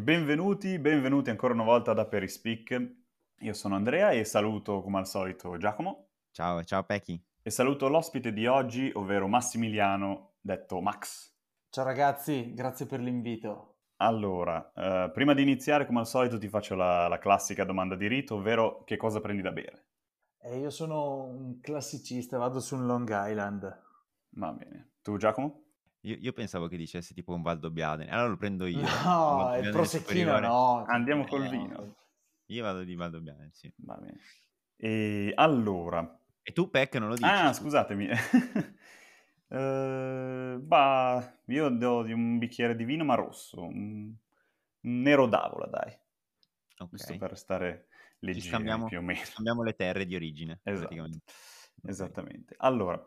E benvenuti, benvenuti ancora una volta da Perispeak. Io sono Andrea e saluto come al solito Giacomo. Ciao, ciao Pechi. E saluto l'ospite di oggi, ovvero Massimiliano, detto Max. Ciao ragazzi, grazie per l'invito. Allora, eh, prima di iniziare, come al solito, ti faccio la, la, classica domanda di rito, ovvero che cosa prendi da bere? Eh, io sono un classicista, vado su un Long Island. Va bene. Tu, Giacomo? Io, io, pensavo che dicessi tipo un Valdobbiadene, allora lo prendo io. No, il prosecchino no. Andiamo col no. vino. Io vado di Valdobbiadene, sì. Va bene. E allora... E tu, Peck, non lo dici? Ah, scusatemi. uh, bah, io do di un bicchiere di vino, ma rosso. Un, un nero d'avola, dai. Ok. Giusto per stare leggeri scambiamo, più o meno. Scambiamo le terre di origine, esatto. Esattamente. Allora,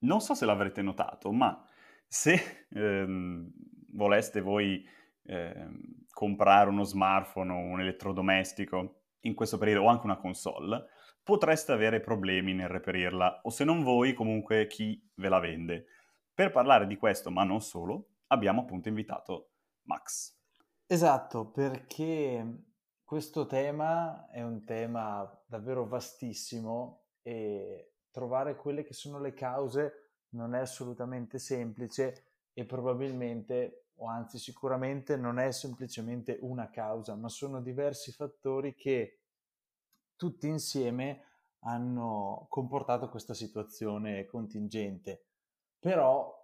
non so se l'avrete notato, ma se ehm, voleste voi ehm, comprare uno smartphone o un elettrodomestico in questo periodo o anche una console, potreste avere problemi nel reperirla o se non voi comunque chi ve la vende. Per parlare di questo, ma non solo, abbiamo appunto invitato Max. Esatto, perché questo tema è un tema davvero vastissimo e trovare quelle che sono le cause non è assolutamente semplice e probabilmente, o anzi sicuramente, non è semplicemente una causa, ma sono diversi fattori che tutti insieme hanno comportato questa situazione contingente. Però,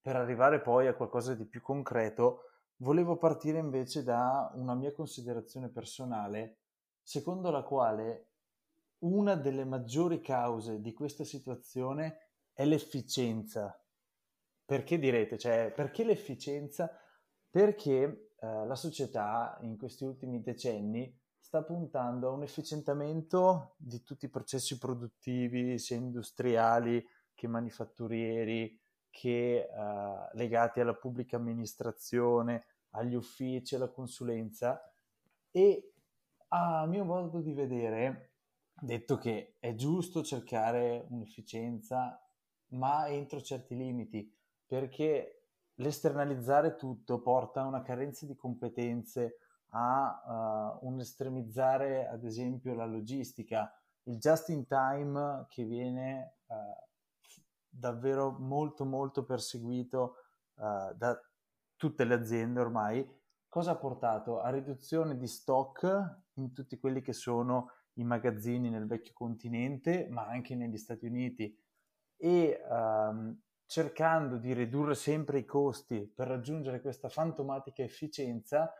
per arrivare poi a qualcosa di più concreto, volevo partire invece da una mia considerazione personale, secondo la quale una delle maggiori cause di questa situazione è l'efficienza. Perché direte? Cioè, perché l'efficienza? Perché eh, la società in questi ultimi decenni sta puntando a un efficientamento di tutti i processi produttivi, sia industriali che manifatturieri, che eh, legati alla pubblica amministrazione, agli uffici, alla consulenza e a mio modo di vedere, detto che è giusto cercare un'efficienza ma entro certi limiti, perché l'esternalizzare tutto porta a una carenza di competenze, a uh, un estremizzare ad esempio la logistica, il just in time che viene uh, davvero molto molto perseguito uh, da tutte le aziende ormai, cosa ha portato? A riduzione di stock in tutti quelli che sono i magazzini nel vecchio continente, ma anche negli Stati Uniti e um, cercando di ridurre sempre i costi per raggiungere questa fantomatica efficienza,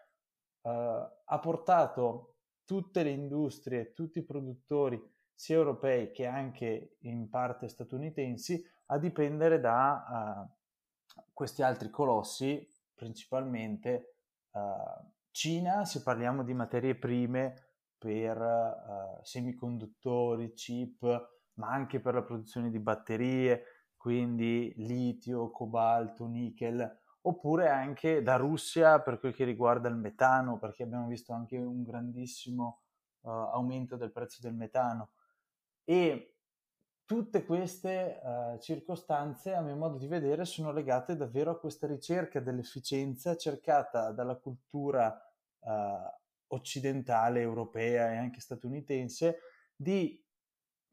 uh, ha portato tutte le industrie, tutti i produttori, sia europei che anche in parte statunitensi, a dipendere da uh, questi altri colossi, principalmente uh, Cina, se parliamo di materie prime per semiconduttori, chip, ma anche per la produzione di batterie, quindi litio, cobalto, nickel, oppure anche da Russia per quel che riguarda il metano, perché abbiamo visto anche un grandissimo uh, aumento del prezzo del metano. E tutte queste uh, circostanze, a mio modo di vedere, sono legate davvero a questa ricerca dell'efficienza cercata dalla cultura uh, occidentale, europea e anche statunitense di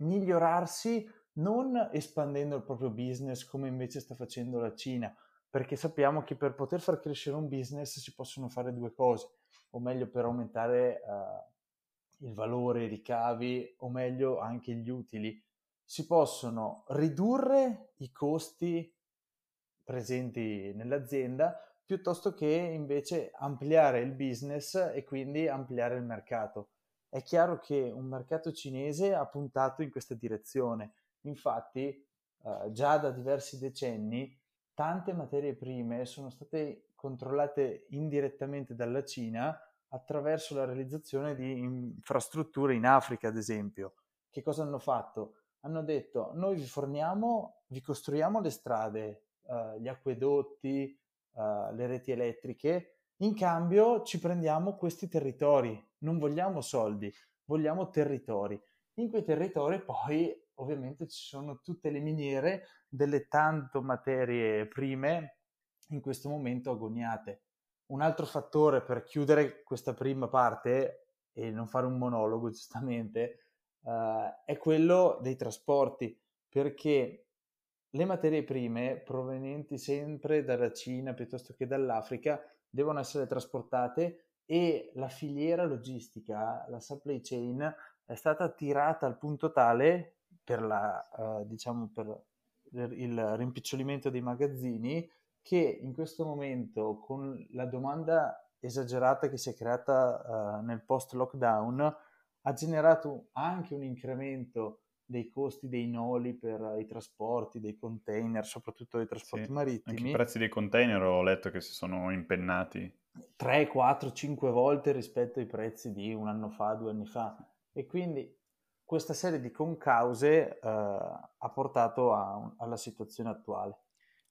migliorarsi non espandendo il proprio business come invece sta facendo la Cina, perché sappiamo che per poter far crescere un business si possono fare due cose, o meglio per aumentare uh, il valore, i ricavi, o meglio anche gli utili. Si possono ridurre i costi presenti nell'azienda piuttosto che invece ampliare il business e quindi ampliare il mercato è chiaro che un mercato cinese ha puntato in questa direzione. Infatti, eh, già da diversi decenni, tante materie prime sono state controllate indirettamente dalla Cina attraverso la realizzazione di infrastrutture in Africa, ad esempio. Che cosa hanno fatto? Hanno detto, noi vi forniamo, vi costruiamo le strade, eh, gli acquedotti, eh, le reti elettriche, in cambio ci prendiamo questi territori, non vogliamo soldi, vogliamo territori. In quei territori poi ovviamente ci sono tutte le miniere delle tanto materie prime in questo momento agoniate. un altro fattore per chiudere questa prima parte e non fare un monologo giustamente uh, è quello dei trasporti, perché le materie prime provenienti sempre dalla Cina piuttosto che dall'Africa devono essere trasportate e la filiera logistica, la supply chain, è stata tirata al punto tale per, la, uh, diciamo per il rimpicciolimento dei magazzini che in questo momento con la domanda esagerata che si è creata uh, nel post lockdown ha generato anche un incremento dei costi dei noli per i trasporti, dei container, soprattutto dei trasporti sì, marittimi. Anche i prezzi dei container ho letto che si sono impennati 3, 4, 5 volte rispetto ai prezzi di un anno fa, due anni fa. E quindi questa serie di concause eh, ha portato a, alla situazione attuale.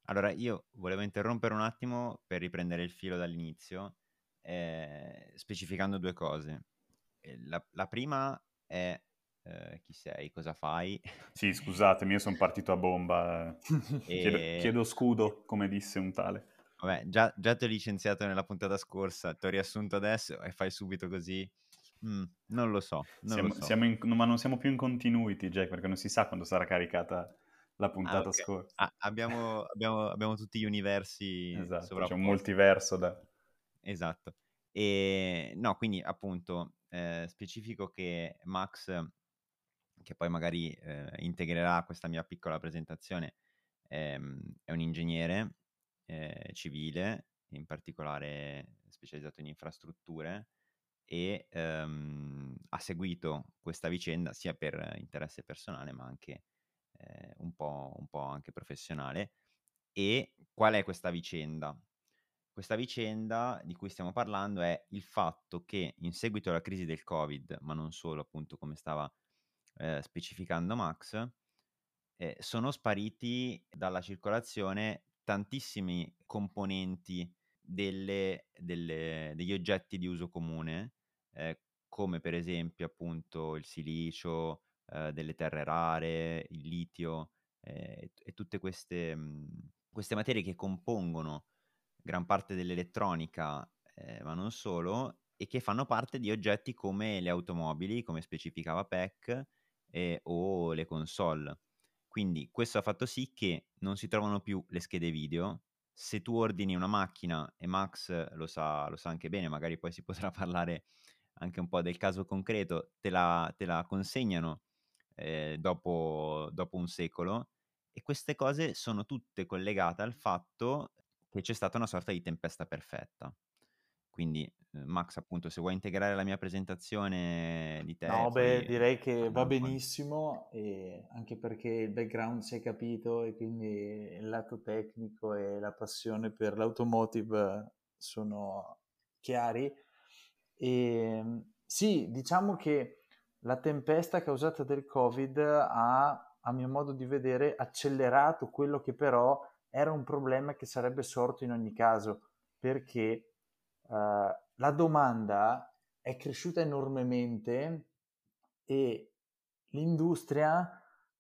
Allora, io volevo interrompere un attimo per riprendere il filo dall'inizio, eh, specificando due cose. Eh, la, la prima è eh, chi sei, cosa fai. Sì, scusatemi, io sono partito a bomba. e... chiedo, chiedo, scudo, come disse un tale. Vabbè, già, già ti ho licenziato nella puntata scorsa, ti ho riassunto adesso e fai subito così. Mm, non lo so. Non siamo, lo so. Siamo in, ma non siamo più in continuity, Jack, perché non si sa quando sarà caricata la ah, puntata ah, okay. scorsa. Ah, abbiamo, abbiamo, abbiamo, tutti gli universi esatto, c'è un multiverso da... Esatto. E no, quindi appunto eh, specifico che Max che poi magari eh, integrerà questa mia piccola presentazione, ehm, è un ingegnere eh, civile, in particolare specializzato in infrastrutture, e ehm, ha seguito questa vicenda sia per interesse personale ma anche eh, un, po', un po' anche professionale. E qual è questa vicenda? Questa vicenda di cui stiamo parlando è il fatto che in seguito alla crisi del Covid, ma non solo, appunto, come stava eh, specificando Max, eh, sono spariti dalla circolazione tantissimi componenti delle, delle, degli oggetti di uso comune, eh, come per esempio appunto il silicio, eh, delle terre rare, il litio eh, e tutte queste, mh, queste, materie che compongono gran parte dell'elettronica, eh, ma non solo, e che fanno parte di oggetti come le automobili, come specificava Peck, eh, o le console. Quindi questo ha fatto sì che non si trovano più le schede video. Se tu ordini una macchina, e Max lo sa, lo sa anche bene, magari poi si potrà parlare anche un po' del caso concreto, te la, te la consegnano eh, dopo, dopo un secolo e queste cose sono tutte collegate al fatto che c'è stata una sorta di tempesta perfetta. Quindi, eh, Max, appunto, se vuoi integrare la mia presentazione di te... No, beh, direi che va benissimo, anche perché il background si è capito e quindi il lato tecnico e la passione per l'automotive sono chiari. E, ehm, sì, diciamo che la tempesta causata dal Covid ha, a mio modo di vedere, accelerato quello che però era un problema che sarebbe sorto in ogni caso, perché uh, la domanda è cresciuta enormemente e l'industria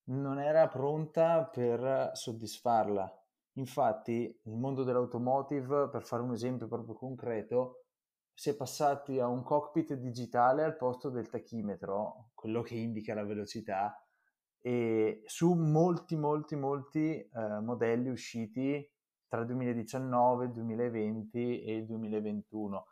non era pronta per soddisfarla. Infatti, il mondo dell'automotive, per fare un esempio proprio concreto, si è passati a un cockpit digitale al posto del tachimetro, quello che indica la velocità, e su molti, molti, molti eh, modelli usciti tra il 2019, il 2020 e il 2021.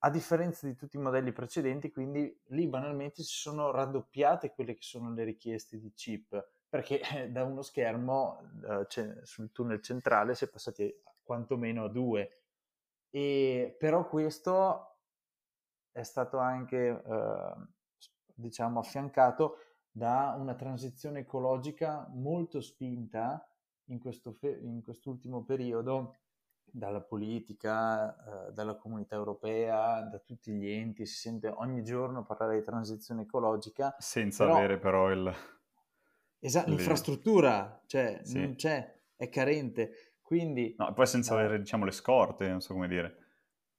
A differenza di tutti i modelli precedenti, quindi lì banalmente si sono raddoppiate quelle che sono le richieste di chip, perché eh, da uno schermo eh, sul tunnel centrale si è passati quantomeno a due. E, però questo è stato anche, eh, diciamo, affiancato da una transizione ecologica molto spinta in, questo fe- in quest'ultimo periodo dalla politica, eh, dalla comunità europea, da tutti gli enti, si sente ogni giorno parlare di transizione ecologica. Senza però, avere però il... Esatto, l'infrastruttura, cioè sì. non c'è, è carente, quindi... No, poi senza eh, avere, diciamo, le scorte, non so come dire.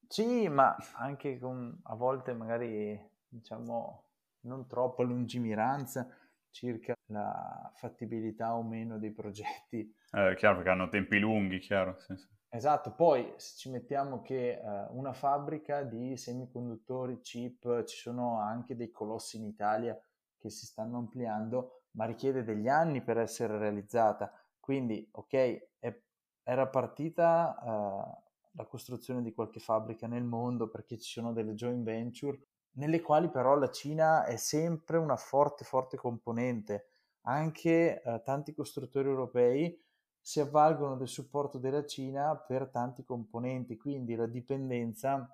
Sì, ma anche con, a volte magari, diciamo, non troppa lungimiranza, circa la fattibilità o meno dei progetti. Eh, chiaro, perché hanno tempi lunghi, chiaro. Sì, sì. Esatto, poi se ci mettiamo che eh, una fabbrica di semiconduttori, chip, ci sono anche dei colossi in Italia che si stanno ampliando, ma richiede degli anni per essere realizzata. Quindi, ok, è, era partita uh, la costruzione di qualche fabbrica nel mondo perché ci sono delle joint venture, nelle quali però la Cina è sempre una forte, forte componente. Anche uh, tanti costruttori europei si avvalgono del supporto della Cina per tanti componenti, quindi la dipendenza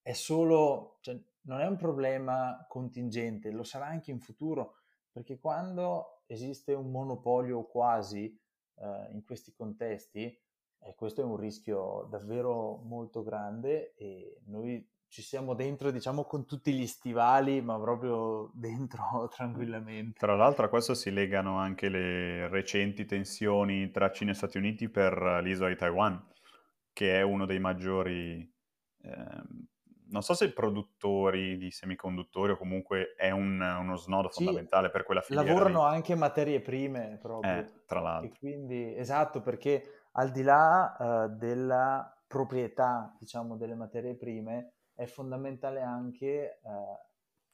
è solo, cioè, non è un problema contingente, lo sarà anche in futuro, perché quando esiste un monopolio quasi eh, in questi contesti, eh, questo è un rischio davvero molto grande e noi ci siamo dentro, diciamo, con tutti gli stivali, ma proprio dentro tranquillamente. Tra l'altro a questo si legano anche le recenti tensioni tra Cina e Stati Uniti per l'isola di Taiwan, che è uno dei maggiori eh, non so se produttori di semiconduttori o comunque è un, uno snodo sì, fondamentale per quella filiera. Lavorano lì. anche materie prime proprio. Eh, tra l'altro. E quindi, esatto, perché al di là uh, della proprietà, diciamo, delle materie prime, è fondamentale anche uh,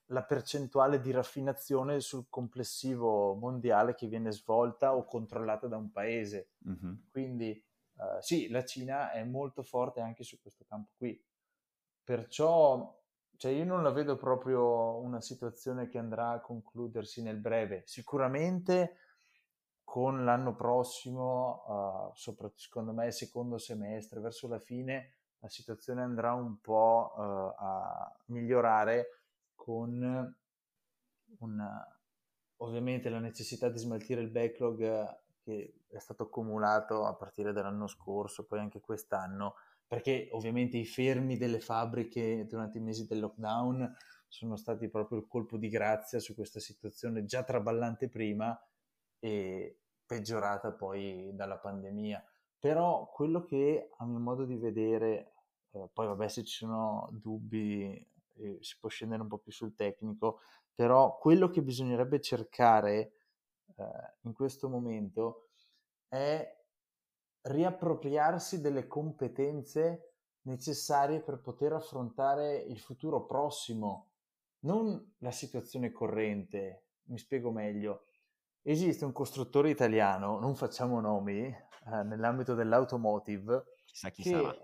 la percentuale di raffinazione sul complessivo mondiale che viene svolta o controllata da un paese. Mm-hmm. Quindi, uh, sì, la Cina è molto forte anche su questo campo qui Perciò cioè io non la vedo proprio una situazione che andrà a concludersi nel breve. Sicuramente con l'anno prossimo, uh, soprattutto secondo me secondo semestre, verso la fine, la situazione andrà un po' uh, a migliorare con una, ovviamente la necessità di smaltire il backlog che è stato accumulato a partire dall'anno scorso, poi anche quest'anno, perché ovviamente i fermi delle fabbriche durante i mesi del lockdown sono stati proprio il colpo di grazia su questa situazione già traballante prima e peggiorata poi dalla pandemia. Però quello che a mio modo di vedere, eh, poi vabbè se ci sono dubbi eh, si può scendere un po' più sul tecnico, però quello che bisognerebbe cercare eh, in questo momento è riappropriarsi delle competenze necessarie per poter affrontare il futuro prossimo, non la situazione corrente. Mi spiego meglio. Esiste un costruttore italiano, non facciamo nomi, eh, nell'ambito dell'automotive, che eh,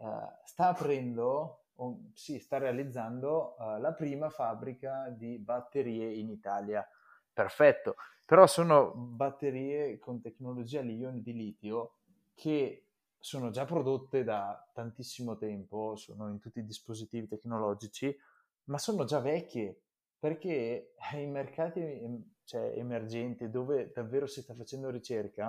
sta aprendo, o, sì, sta realizzando eh, la prima fabbrica di batterie in Italia. Perfetto, però sono batterie con tecnologia agli ioni di litio che sono già prodotte da tantissimo tempo, sono in tutti i dispositivi tecnologici, ma sono già vecchie perché in mercati ehm, cioè, emergenti dove davvero si sta facendo ricerca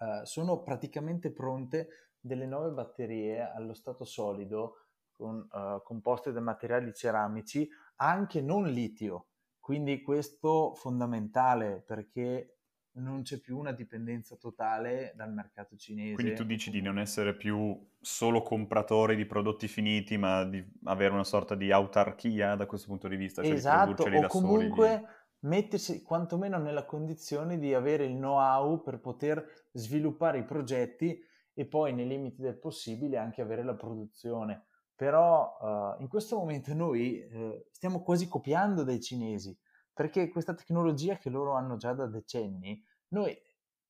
uh, sono praticamente pronte delle nuove batterie allo stato solido con, uh, composte da materiali ceramici anche non litio. Quindi questo fondamentale perché non c'è più una dipendenza totale dal mercato cinese. Quindi tu dici di non essere più solo compratori di prodotti finiti, ma di avere una sorta di autarchia da questo punto di vista, cioè esatto, o comunque soli. mettersi quantomeno nella condizione di avere il know-how per poter sviluppare i progetti e poi nei limiti del possibile anche avere la produzione. Però uh, in questo momento noi uh, stiamo quasi copiando dai cinesi perché questa tecnologia che loro hanno già da decenni, noi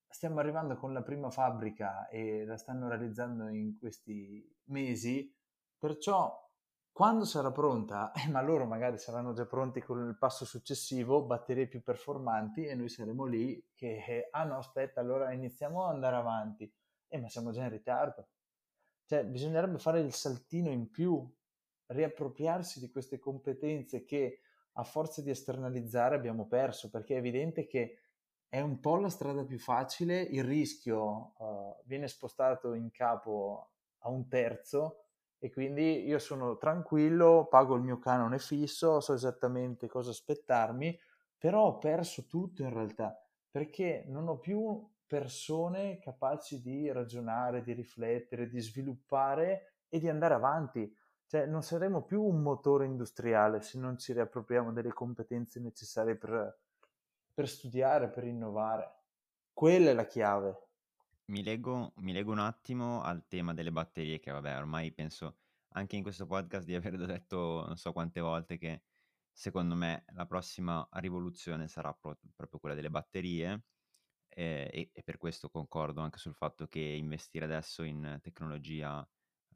stiamo arrivando con la prima fabbrica e la stanno realizzando in questi mesi, perciò quando sarà pronta, eh, ma loro magari saranno già pronti con il passo successivo, batterie più performanti e noi saremo lì che, eh, ah no, aspetta, allora iniziamo ad andare avanti. Eh, ma siamo già in ritardo. Cioè, bisognerebbe fare il saltino in più, riappropriarsi di queste competenze che a forza di esternalizzare abbiamo perso, perché è evidente che è un po' la strada più facile, il rischio uh, viene spostato in capo a un terzo e quindi io sono tranquillo, pago il mio canone fisso, so esattamente cosa aspettarmi, però ho perso tutto in realtà, perché non ho più persone capaci di ragionare, di riflettere, di sviluppare e di andare avanti. Cioè, non saremo più un motore industriale se non ci riappropriamo delle competenze necessarie per, per studiare, per innovare. Quella è la chiave. Mi leggo, mi leggo un attimo al tema delle batterie, che vabbè, ormai penso anche in questo podcast di aver detto non so quante volte che secondo me la prossima rivoluzione sarà pro- proprio quella delle batterie eh, e, e, per questo concordo anche sul fatto che investire adesso in tecnologia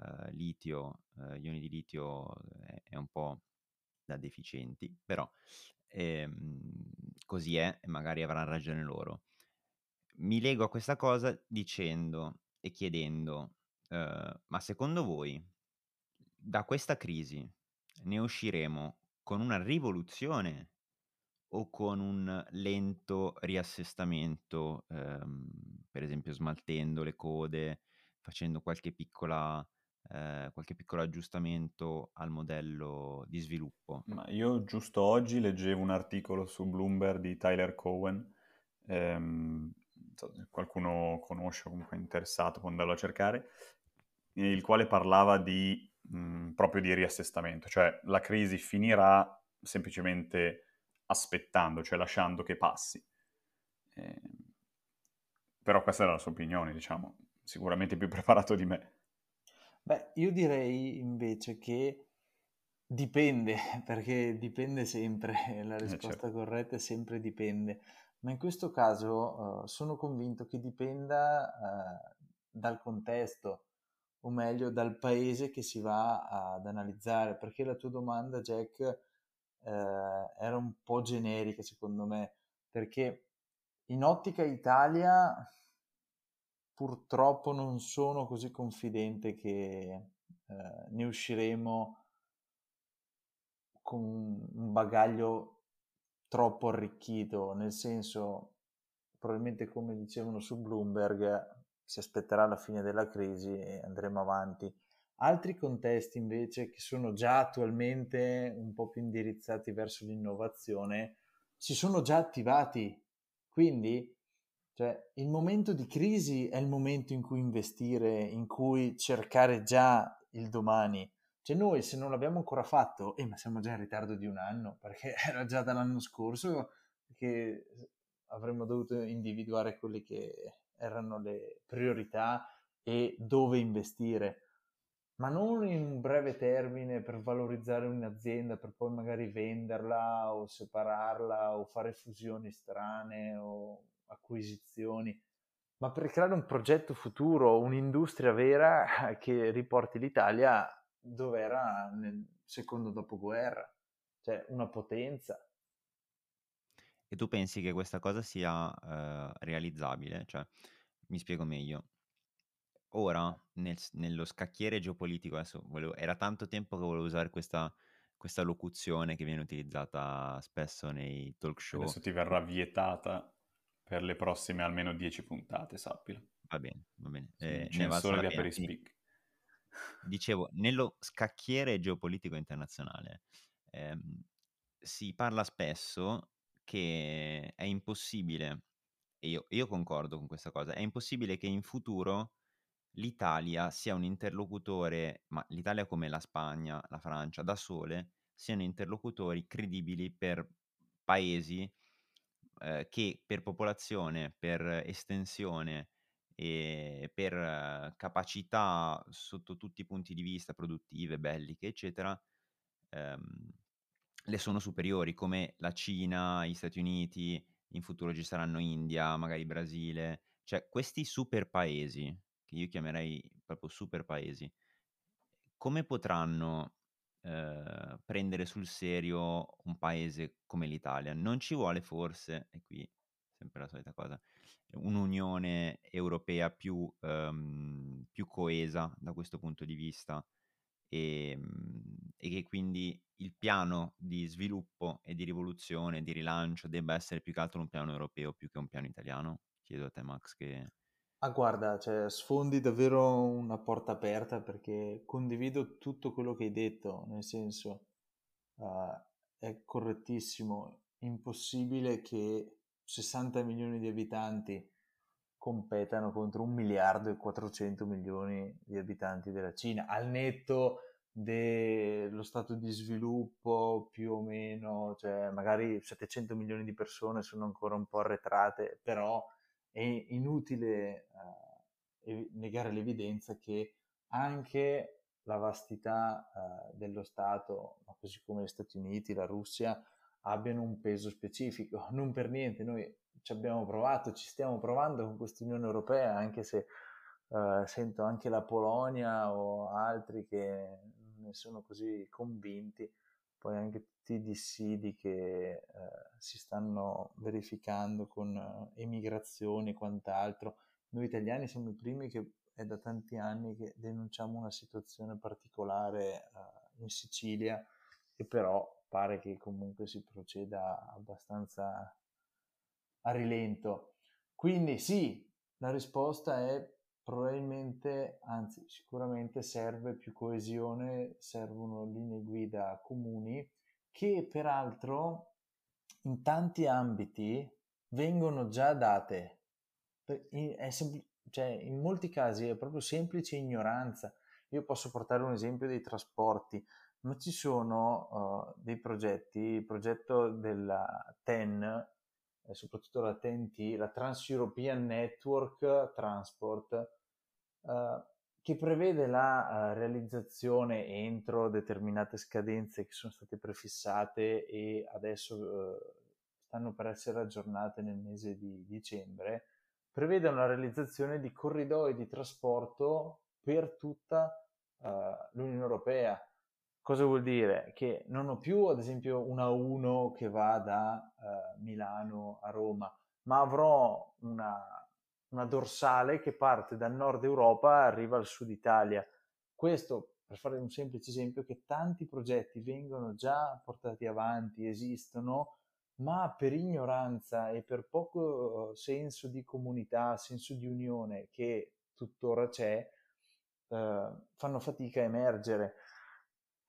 eh, litio, eh, ioni di litio è, è, un po' da deficienti, però ehm, così è e magari avranno ragione loro. Mi lego a questa cosa dicendo e chiedendo, eh, ma secondo voi da questa crisi ne usciremo con una rivoluzione o con un lento riassestamento, ehm, per esempio smaltendo le code, facendo qualche piccola eh, qualche piccolo aggiustamento al modello di sviluppo. Ma io giusto oggi leggevo un articolo su Bloomberg di Tyler Cowen, ehm, qualcuno conosce comunque interessato può andarlo a cercare, il quale parlava di, mh, proprio di riassestamento, cioè la crisi finirà semplicemente aspettando, cioè lasciando che passi. Eh, però questa era la sua opinione, diciamo, sicuramente più preparato di me. Beh, io direi invece che dipende, perché dipende sempre, la eh, risposta certo. corretta è sempre dipende, ma in questo caso uh, sono convinto che dipenda uh, dal contesto, o meglio dal paese che si va ad analizzare, perché la tua domanda, Jack, uh, era un po' generica secondo me, perché in ottica Italia purtroppo non sono così confidente che eh, ne usciremo con un bagaglio troppo arricchito, nel senso, probabilmente come dicevano su Bloomberg, si aspetterà la fine della crisi e andremo avanti. Altri contesti invece che sono già attualmente un po' più indirizzati verso l'innovazione si sono già attivati, quindi cioè, il momento di crisi è il momento in cui investire, in cui cercare già il domani. Cioè, noi se non l'abbiamo ancora fatto, eh, ma siamo già in ritardo di un anno, perché era già dall'anno scorso che avremmo dovuto individuare quelle che erano le priorità e dove investire, ma non in un breve termine per valorizzare un'azienda, per poi magari venderla o separarla o fare fusioni strane o acquisizioni, ma per creare un progetto futuro, un'industria vera che riporti l'Italia dove era nel secondo dopoguerra, cioè una potenza. E tu pensi che questa cosa sia uh, realizzabile? Cioè, mi spiego meglio. Ora, nel, nello scacchiere geopolitico, adesso volevo, era tanto tempo che volevo usare questa, questa locuzione che viene utilizzata spesso nei talk show. Adesso ti verrà vietata per le prossime almeno 10 puntate, sappilo. Va bene, va bene. Eh, censore di Aperispeak. Dicevo, nello scacchiere geopolitico internazionale ehm, si parla spesso che è impossibile, e io, io concordo con questa cosa, è impossibile che in futuro l'Italia sia un interlocutore, ma l'Italia come la Spagna, la Francia, da sole, siano interlocutori credibili per paesi eh, che per popolazione, per estensione e per eh, capacità sotto tutti i punti di vista, produttive, belliche, eccetera, ehm, le sono superiori, come la Cina, gli Stati Uniti, in futuro ci saranno India, magari Brasile, cioè questi super paesi, che io chiamerei proprio super paesi, come potranno eh, prendere sul serio un paese come l'Italia. Non ci vuole forse, e qui sempre la solita cosa, un'Unione Europea più, um, più coesa da questo punto di vista e, ehm, e, che quindi il piano di sviluppo e di rivoluzione, di rilancio debba essere più che altro un piano europeo più che un piano italiano? Chiedo a te Max che Ah, guarda, cioè, sfondi davvero una porta aperta perché condivido tutto quello che hai detto, nel senso, uh, è correttissimo, impossibile che 60 milioni di abitanti competano contro un miliardo e 400 milioni di abitanti della Cina, al netto dello stato di sviluppo più o meno, cioè magari 700 milioni di persone sono ancora un po' arretrate, però è inutile eh, negare l'evidenza che anche la vastità eh, dello Stato, così come gli Stati Uniti, la Russia, abbiano un peso specifico. Non per niente, noi ci abbiamo provato, ci stiamo provando con questa Unione Europea, anche se eh, sento anche la Polonia o altri che ne sono così convinti, poi anche tutti i dissidi che eh, si stanno verificando con eh, emigrazioni e quant'altro. Noi italiani siamo i primi che è da tanti anni che denunciamo una situazione particolare eh, in Sicilia e però pare che comunque si proceda abbastanza a rilento. Quindi sì, la risposta è probabilmente, anzi sicuramente serve più coesione, servono linee guida comuni che peraltro in tanti ambiti vengono già date. È sempl- cioè, in molti casi è proprio semplice ignoranza. Io posso portare un esempio dei trasporti ma ci sono uh, dei progetti, il progetto della TEN, eh, soprattutto la TNT, la Trans-European Network Transport, uh, che prevede la uh, realizzazione entro determinate scadenze che sono state prefissate e adesso stanno per essere aggiornate nel mese di dicembre, prevede una realizzazione di corridoi di trasporto per tutta l'Unione Europea Cosa vuol dire? Che non ho più, ad esempio, una 1 che va da uh, Milano a Roma, ma avrò una, una, dorsale che parte dal nord Europa e arriva al sud Italia. Questo, per fare un semplice esempio, che tanti progetti vengono già portati avanti, esistono, ma per ignoranza e per poco senso di comunità, senso di unione che tuttora c'è, uh, fanno fatica a emergere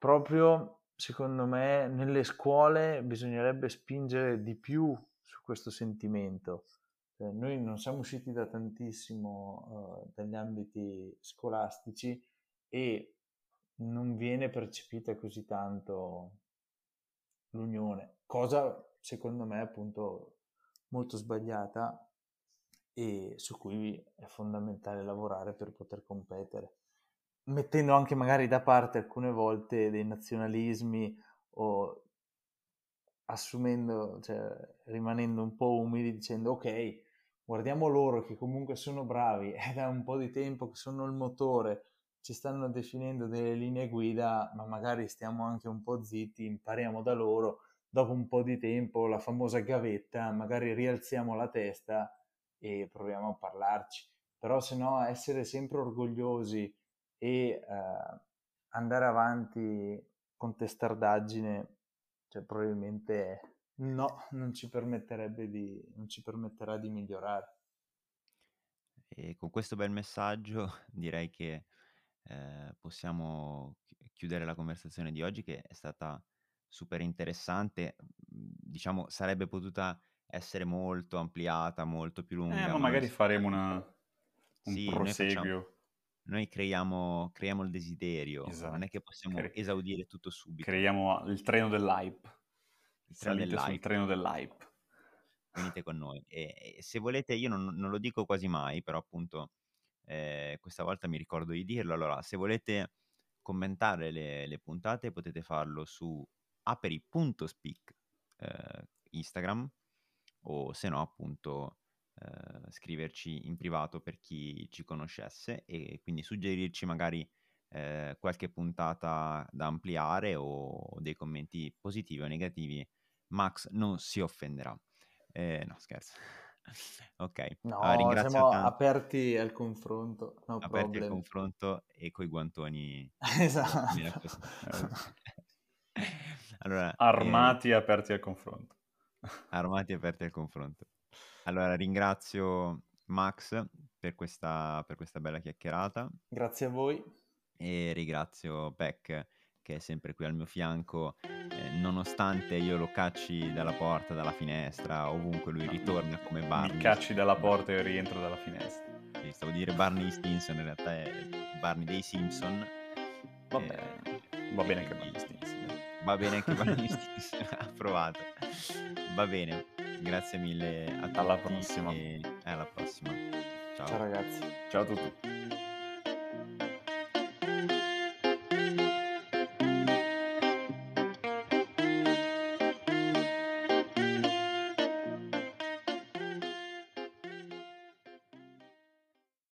proprio secondo me nelle scuole bisognerebbe spingere di più su questo sentimento. Eh, noi non siamo usciti da tantissimo uh, dagli ambiti scolastici e non viene percepita così tanto l'unione, cosa secondo me appunto molto sbagliata e su cui è fondamentale lavorare per poter competere mettendo anche magari da parte alcune volte dei nazionalismi o assumendo, cioè rimanendo un po' umili dicendo ok, guardiamo loro che comunque sono bravi, è da un po' di tempo che sono il motore, ci stanno definendo delle linee guida, ma magari stiamo anche un po' zitti, impariamo da loro, dopo un po' di tempo la famosa gavetta, magari rialziamo la testa e proviamo a parlarci. Però se no essere sempre orgogliosi e eh, andare avanti con testardaggine, cioè probabilmente no, non ci permetterebbe di, non ci permetterà di migliorare. E con questo bel messaggio direi che eh, possiamo chiudere la conversazione di oggi che è stata super interessante, diciamo sarebbe potuta essere molto ampliata, molto più lunga. Eh, ma magari faremo una, un sì, proseguio noi creiamo, creiamo il desiderio, esatto. non è che possiamo Cre- esaudire tutto subito. Creiamo il treno dell'hype. Il treno dell'hype. sul treno dell'hype. Venite con noi. E, e se volete, io non, non, lo dico quasi mai, però appunto eh, questa volta mi ricordo di dirlo. Allora, se volete commentare le, le puntate potete farlo su aperi.speak eh, Instagram o se no appunto eh, scriverci in privato per chi ci conoscesse e quindi suggerirci magari eh, qualche puntata da ampliare o dei commenti positivi o negativi. Max non si offenderà. Eh, no, scherzo. ok, no, allora, siamo tanto. aperti al confronto. No aperti problem. al confronto e coi guantoni. esatto. allora, armati e aperti al confronto. Armati e aperti al confronto. Allora, ringrazio Max per questa, per questa bella chiacchierata. Grazie a voi. E ringrazio Peck che è sempre qui al mio fianco, eh, nonostante io lo cacci dalla porta, dalla finestra, ovunque lui ritorna come Barney. Mi cacci dalla porta e rientro dalla finestra. Sì, stavo a dire Barney Stinson, in realtà è Barney dei Simpson. Vabbè. Eh, Va bene anche Barney Stinson. Va bene anche Barney Stinson, approvato. Va bene, grazie mille a tutti. Alla prossima. E alla prossima. Ciao. Ciao ragazzi. Ciao a tutti.